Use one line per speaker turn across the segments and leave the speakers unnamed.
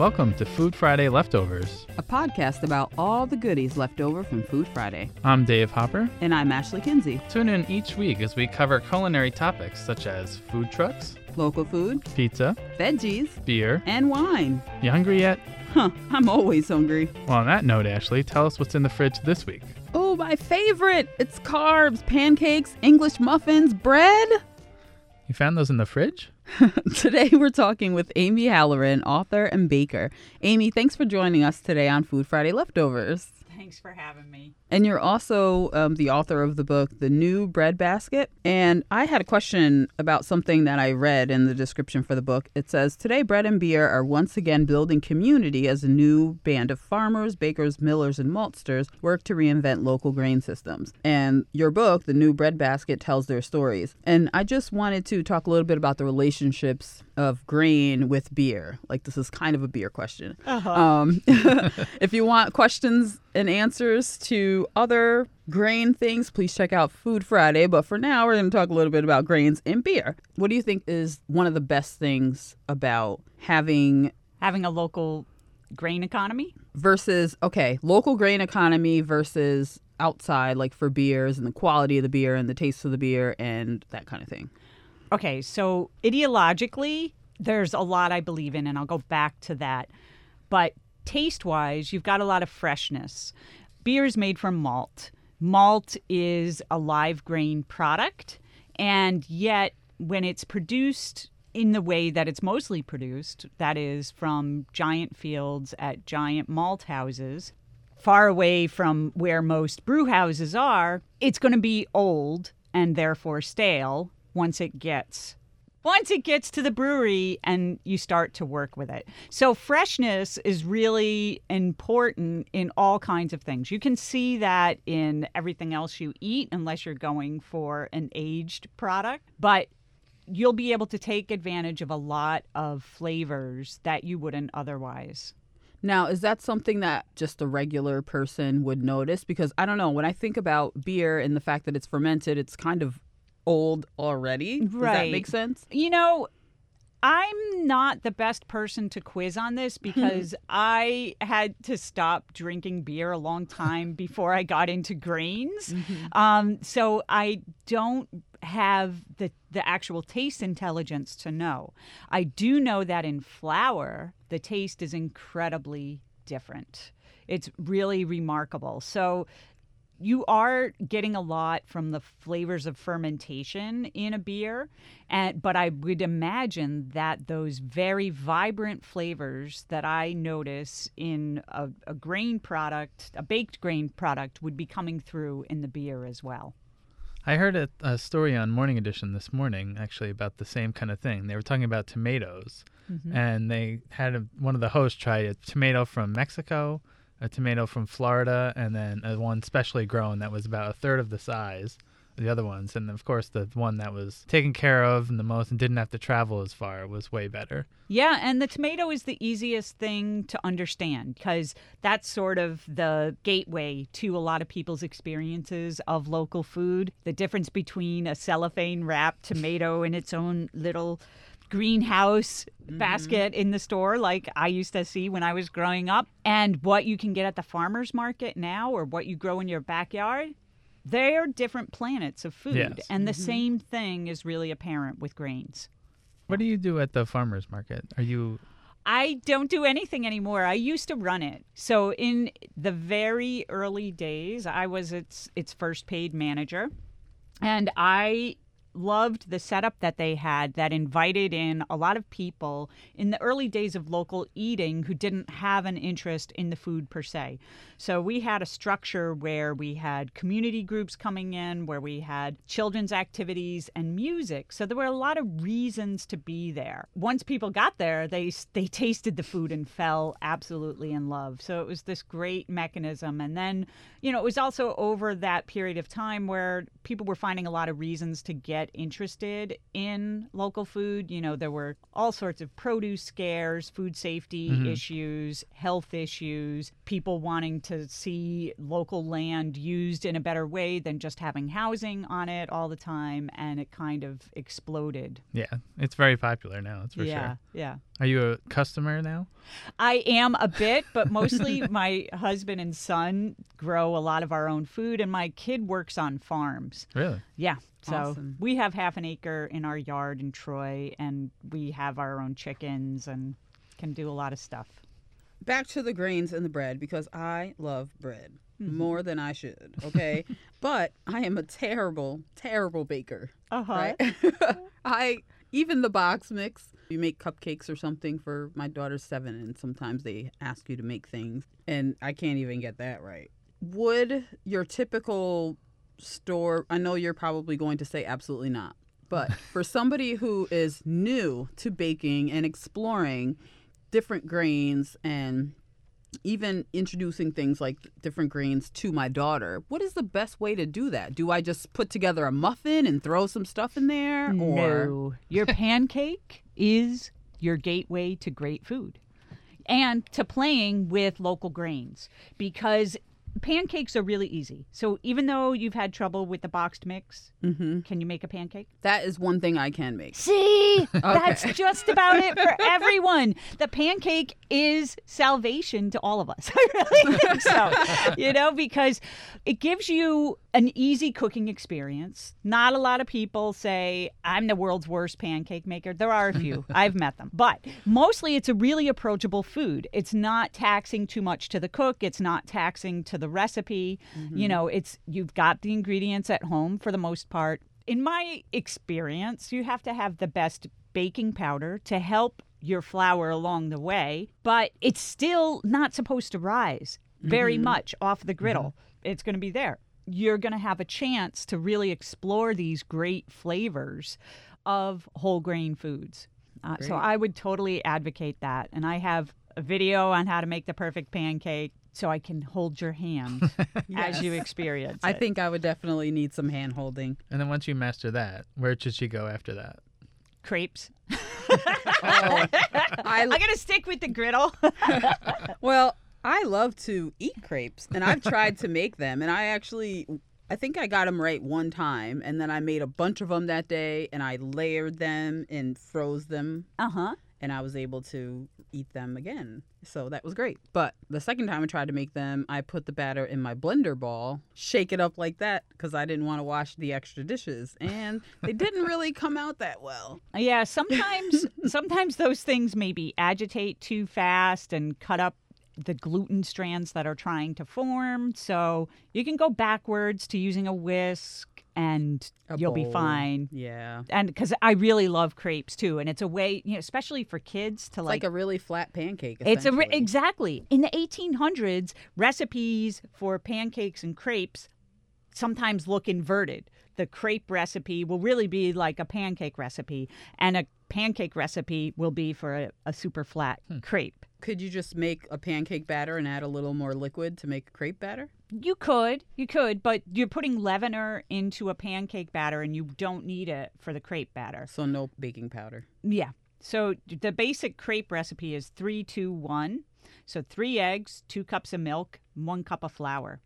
Welcome to Food Friday Leftovers.
a podcast about all the goodies left over from Food Friday.
I'm Dave Hopper.
And I'm Ashley Kinsey.
Tune in each week as we cover culinary topics such as food trucks,
Local food,
pizza,
veggies,
beer.
and wine.
You hungry yet?
Huh, I'm always hungry.
Well, on that note, Ashley, tell us what's in the fridge this week.
Oh, my favorite! It's carbs, pancakes, English muffins, bread.
You found those in the fridge?
Today we're talking with Amy Halloran, author and baker. Amy, thanks for joining us today on Food Friday Leftovers.
Thanks for having me.
And you're also um, the author of the book, The New Bread Basket. And I had a question about something that I read in the description for the book. It says Today, bread and beer are once again building community as a new band of farmers, bakers, millers, and maltsters work to reinvent local grain systems. And your book, The New Bread Basket, tells their stories. And I just wanted to talk a little bit about the relationships of grain with beer. Like, this is kind of a beer question. Um, if you want questions and answers to other grain things, please check out Food Friday. But for now, we're going to talk a little bit about grains and beer. What do you think is one of the best things about having
Having a local grain economy?
versus, okay, local grain economy versus outside, like for beers and the quality of the beer and the taste of the beer and that kind of thing?
Okay, so ideologically, there's a lot I believe in, and I'll go back to that. But taste wise, you've got a lot of freshness. Beer is made from malt. Malt is a live grain product, and yet when it's produced in the way that it's mostly produced, that is from giant fields at giant malt houses, far away from where most brew houses are, it's going to be old and therefore stale once it gets once it gets to the brewery and you start to work with it. So freshness is really important in all kinds of things. You can see that in everything else you eat unless you're going for an aged product, but you'll be able to take advantage of a lot of flavors that you wouldn't otherwise.
Now, is that something that just a regular person would notice? Because I don't know, when I think about beer and the fact that it's fermented, it's kind of old already. Does that
Right.
make sense?
You know, I'm not the best person to quiz on this because I had to stop drinking beer a long time before I got into grains. Um, so I don't have the, the actual taste intelligence to know. I do know that in flour, the taste is incredibly different. It's really remarkable. So you are getting a lot from the flavors of fermentation in a beer and but i would imagine that those very vibrant flavors that i notice in a, a grain product a baked grain product would be coming through in the beer as well
I heard a, a story on Morning Edition this morning, actually, about the same kind of thing. They were talking about tomatoes, mm-hmm. and they had a, one of the hosts try a tomato from Mexico, a tomato from Florida, and then a one specially grown that was about a third of the size of the other ones. And of course, the one that was taken care of and the most and didn't have to travel as far was way better.
Yeah, and the tomato is the easiest thing to understand because that's sort of the gateway to a lot of people's experiences of local food. The difference between a cellophane wrapped tomato in its own little greenhouse mm-hmm. basket in the store, like I used to see when I was growing up, and what you can get at the farmer's market now or what you grow in your backyard. They are different planets of food.
Yes.
And the mm-hmm. same thing is really apparent with grains.
What do you do at the farmer's market? Are you
I don't do anything anymore. I used to run it. So in the very early days, I was its its first paid manager, and I loved the setup that they had that invited in a lot of people in the early days of local eating who didn't have an interest in the food per se. So we had a structure where we had community groups coming in, where we had children's activities and music. So there were a lot of reasons to be there. Once people got there, they they tasted the food and fell absolutely in love. So it was this great mechanism. And then, you know, it was also over that period of time where people were finding a lot of reasons to get interested in local food. You know, there were all sorts of produce scares, food safety mm-hmm. issues, health issues, people wanting to see local land used in a better way than just having housing on it all the time. And it kind of exploded.
Yeah, it's very popular now. That's for
yeah,
sure.
Yeah. Yeah.
Are you a customer now?
I am a bit, but mostly my husband and son grow a lot of our own food, and my kid works on farms.
Really?
Yeah. So
Awesome.
we have half an acre in our yard in Troy, and we have our own chickens and can do a lot of stuff.
Back to the grains and the bread because I love bread more than I should. Okay, but I am a terrible, terrible baker.
Uh huh.
Right? I even the box mix. You make cupcakes or something for my daughter's seven, and sometimes they ask you to make things, and I can't even get that right. Would your typical store? I know you're probably going to say absolutely not, but for somebody who is new to baking and exploring different grains and even introducing things like different grains to my daughter, what is the best way to do that? Do I just put together a muffin and throw some stuff in there? Or
No. Your pancake is your gateway to great food and to playing with local grains because pancakes are really easy. So even though you've had trouble with the boxed mix,
Mhm.
can you make a pancake?
that is one thing I can make.
See, that's just about it for everyone. The pancake is salvation to all of us. I really think so. You know, because it gives you an easy cooking experience. Not a lot of people say, I'm the world's worst pancake maker. There are a few, I've met them. But mostly it's a really approachable food. It's not taxing too much to the cook, it's not taxing to the recipe. Mm-hmm. You know, it's you've got the ingredients at home for the most part in my experience, you have to have the best baking powder to help your flour along the way, but it's still not supposed to rise very mm-hmm. much off the griddle. Mm-hmm. It's going to be there. You're going to have a chance to really explore these great flavors of whole grain foods. Uh, so I would totally advocate that. And I have a video on how to make the perfect pancake so I can hold your hand as you experience
I
it.
think I would definitely need some hand holding.
And then once you master that, where should she go after that?
crepes.
I,
I'm gonna stick with the griddle.
well, I love to eat crepes, and I've tried to make them, and I actually. I think I got them right one time, and then I made a bunch of them that day, and I layered them and froze them,
uh huh.
and I was able to eat them again. So that was great. But the second time I tried to make them, I put the batter in my blender ball, shake it up like that because I didn't want to wash the extra dishes, and they didn't really come out that well.
Yeah, sometimes sometimes those things maybe agitate too fast and cut up the gluten strands that are trying to form. So you can go backwards to using a whisk and
A
you'll be fine.
Yeah.
And because I really love crepes too, and it's a way, you know, especially for kids to like
like, a really flat pancake.
It's a re- exactly in the 1800s. Recipes for pancakes and crepes sometimes look inverted. The crepe recipe will really be like a pancake recipe, and a pancake recipe will be for a, a super flat hmm. crepe.
Could you just make a pancake batter and add a little more liquid to make crepe batter?
You could, you could, but you're putting leavener into a pancake batter, and you don't need it for the crepe batter.
So no baking powder.
Yeah. So the basic crepe recipe is three, two, one. So three eggs, two cups of milk, one cup of flour.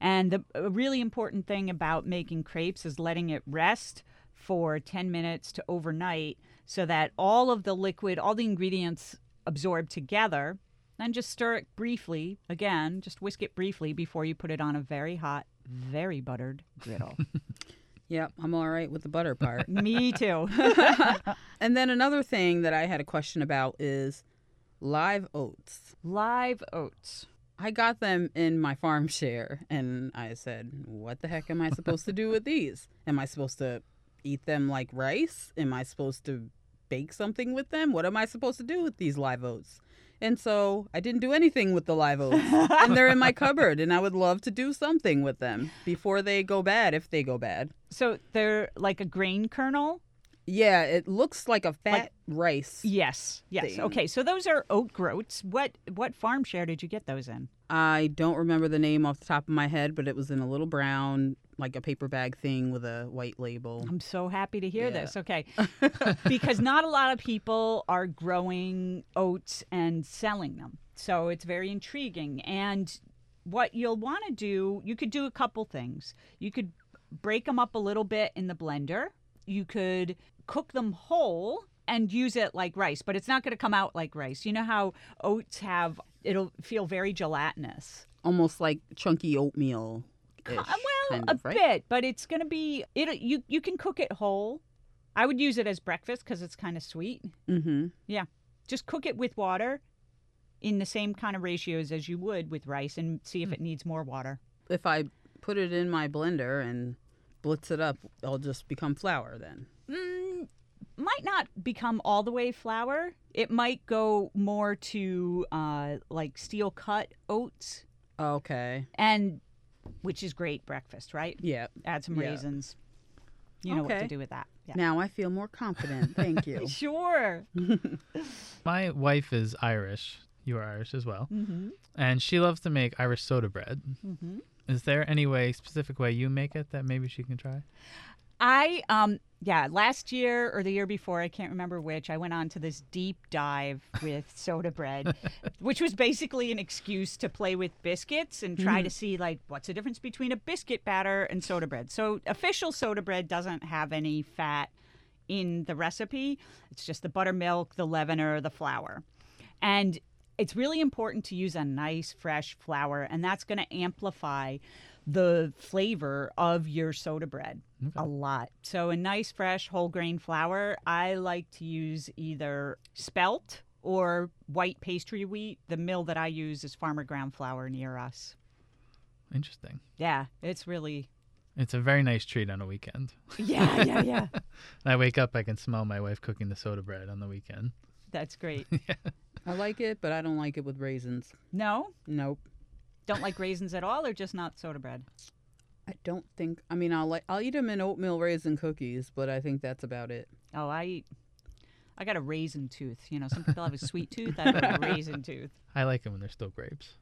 And the a really important thing about making crepes is letting it rest for 10 minutes to overnight so that all of the liquid, all the ingredients absorb together. Then just stir it briefly. Again, just whisk it briefly before you put it on a very hot, very buttered griddle.
Yep, I'm all right with the butter part.
Me too.
and then another thing that I had a question about is live oats.
Live oats.
I got them in my farm share and I said, What the heck am I supposed to do with these? Am I supposed to eat them like rice? Am I supposed to bake something with them? What am I supposed to do with these live oats? And so I didn't do anything with the live oats. and they're in my cupboard and I would love to do something with them before they go bad, if they go bad.
So they're like a grain kernel.
Yeah, it looks like a fat rice.
Yes. Yes.
Thing.
Okay. So those are oat groats. What what farm share did you get those in?
I don't remember the name off the top of my head, but it was in a little brown like a paper bag thing with a white label.
I'm so happy to hear
Yeah.
this. Okay. because not a lot of people are growing oats and selling them. So it's very intriguing. And what you'll want to do, you could do a couple things. You could break them up a little bit in the blender. You could cook them whole and use it like rice, but it's not going to come out like rice. You know how oats have, it'll feel very gelatinous.
Almost like chunky oatmeal.
Well,
kind
a
right?
bit, but it's going to be it. You you can cook it whole. I would use it as breakfast because it's kind of sweet.
Mm-hmm.
Yeah, just cook it with water in the same kind of ratios as you would with rice, and see if it needs more water.
If I put it in my blender and blitz it up, it'll just become flour then.
Mm, might not become all the way flour. It might go more to uh, like steel cut oats,
Okay.
and which is great breakfast, right?
Yeah.
Add some
Yeah.
raisins. You know what to do with that. Yeah.
Now I feel more confident. Thank you.
Sure.
My wife is Irish. You are Irish as well.
mm-hmm.
And she loves to make Irish soda bread.
Mm-hmm.
Is there any way, specific way you make it that maybe she can try?
I um yeah, last year or the year before, I can't remember which, I went on to this deep dive with soda bread, which was basically an excuse to play with biscuits and try to see like what's the difference between a biscuit batter and soda bread. So official soda bread doesn't have any fat in the recipe. It's just the buttermilk, the leavener, the flour. And it's really important to use a nice fresh flour and that's going to amplify the flavor of your soda bread a lot. So a nice fresh whole grain flour, I like to use either spelt or white pastry wheat. The mill that I use is Farmer Ground Flour near us.
Interesting.
Yeah, it's really
It's a very nice treat on a weekend.
Yeah, yeah, yeah.
I wake up, I can smell my wife cooking the soda bread on the weekend.
That's great. yeah.
I like it, but I don't like it with raisins.
No?
Nope.
Don't like raisins at all or just not soda bread?
I don't think. I mean, I'll like I'll eat them in oatmeal raisin cookies, but I think that's about it.
Oh, I eat I got a raisin tooth. You know, some people have a sweet tooth. I have a raisin tooth.
I like them when they're still grapes.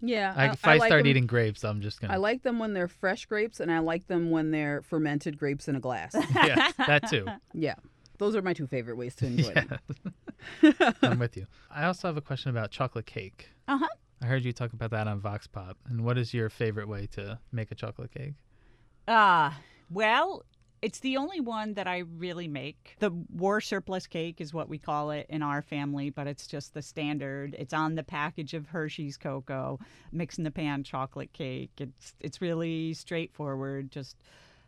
Yeah.
I, if I,
like
start
'em-
eating grapes, I'm just gonna.
I like them when they're fresh grapes, and I like them when they're fermented grapes in a glass.
yeah, that too.
yeah, those are my two favorite ways to enjoy them.
I'm with you. I also have a question about chocolate cake.
Uh huh.
I heard you talk about that on Vox Pop. And what is your favorite way to make a chocolate cake?
Ah, well, it's the only one that I really make. The war surplus cake is what we call it in our family, but it's just the standard. It's on the package of Hershey's cocoa, mix in the pan chocolate cake. It's it's really straightforward. Just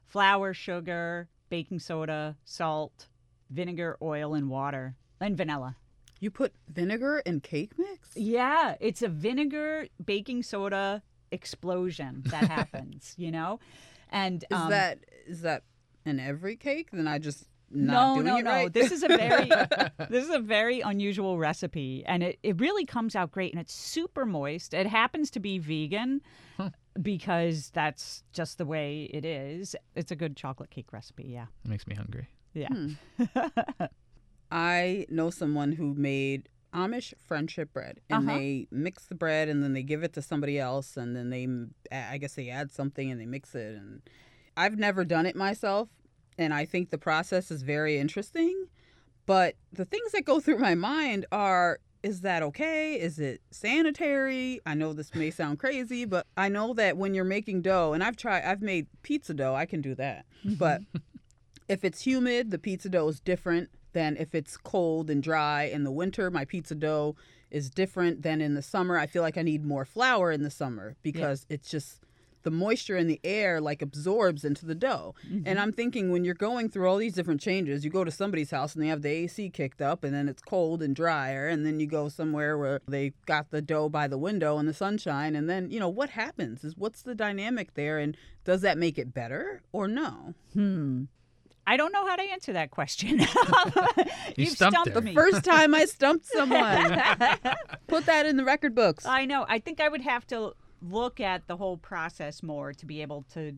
flour, sugar, baking soda, salt, vinegar, oil, and water, and vanilla.
You put vinegar in cake mix?
Yeah, it's a vinegar baking soda explosion that happens, you know? And
Is
um,
that is that in every cake? Then I just not
no,
doing
no,
it
no.
right.
This is a very this is a very unusual recipe, and it, it really comes out great, and it's super moist. It happens to be vegan because that's just the way it is. It's a good chocolate cake recipe. Yeah,
It makes me hungry.
yeah.
I know someone who made Amish friendship bread, and
Uh-huh.
they mix the bread, and then they give it to somebody else, and then they, I guess they add something and they mix it. And I've never done it myself, and I think the process is very interesting. But the things that go through my mind are. Is that okay? Is it sanitary? I know this may sound crazy, but I know that when you're making dough, and I've tried, I've made pizza dough, I can do that. But if it's humid, the pizza dough is different than if it's cold and dry. In the winter, my pizza dough is different than in the summer. I feel like I need more flour in the summer because it's just the moisture in the air like absorbs into the dough. Mm-hmm. And I'm thinking when you're going through all these different changes, you go to somebody's house and they have the AC kicked up and then it's cold and drier and then you go somewhere where they got the dough by the window in the sunshine and then, you know, what happens? Is what's the dynamic there and does that make it better or no? Hmm.
I don't know how to answer that question. You've
stumped her.
me.
First time I stumped someone. Put that in the record books.
I know. I think I would have to look at the whole process more to be able to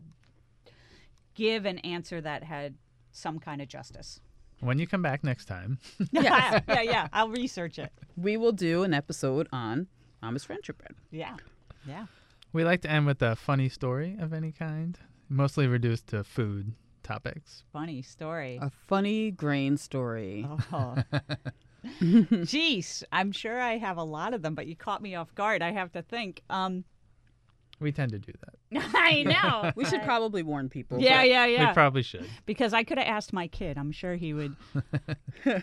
give an answer that had some kind of justice.
When you come back next time,
yeah, yeah, yeah. I'll research it.
We will do an episode on Amish friendship bread.
Yeah, yeah.
we like to end with a funny story of any kind. Mostly reduced to food topics.
Funny story.
A funny grain story.
Oh. Jeez, I'm sure I have a lot of them, but you caught me off guard. I have to think. Um,
We tend to do that.
I know.
We should probably warn people.
Yeah, yeah, yeah.
We probably should.
because I could have asked my kid. I'm sure he would.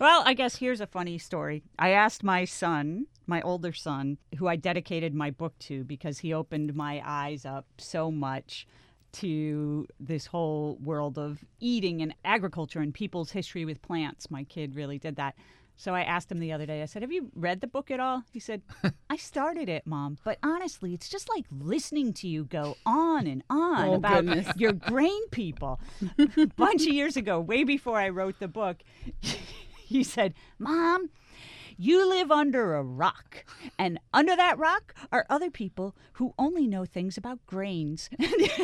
well, I guess here's a funny story. I asked my son, my older son, who I dedicated my book to because he opened my eyes up so much to this whole world of eating and agriculture and people's history with plants. My kid really did that. So I asked him the other day, I said, Have you read the book at all? He said, I started it, Mom, but honestly, it's just like listening to you go on and on
Oh,
about
goodness.
your grain people. A bunch of years ago, way before I wrote the book, he said, Mom, you live under a rock, and under that rock are other people who only know things about grains.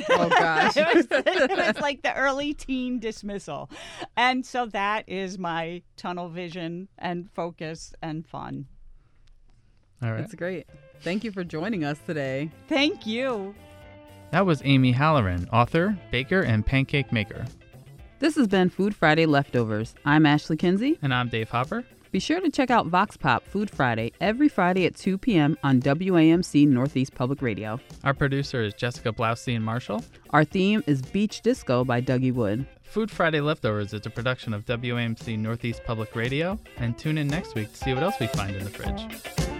Oh gosh.
it, was, it was like the early teen dismissal. And so that is my tunnel vision and focus and fun.
All right.
That's great. Thank you for joining us today.
Thank you.
That was Amy Halloran, author, baker, and pancake maker.
This has been Food Friday Leftovers. I'm Ashley Kinsey.
And I'm Dave Hopper.
Be sure to check out Vox Pop Food Friday every Friday at 2 p.m. on WAMC Northeast Public Radio.
Our producer is Jessica Blaustein Marshall.
Our theme is Beach Disco by Dougie Wood.
Food Friday Leftovers is a production of WAMC Northeast Public Radio. And tune in next week to see what else we find in the fridge.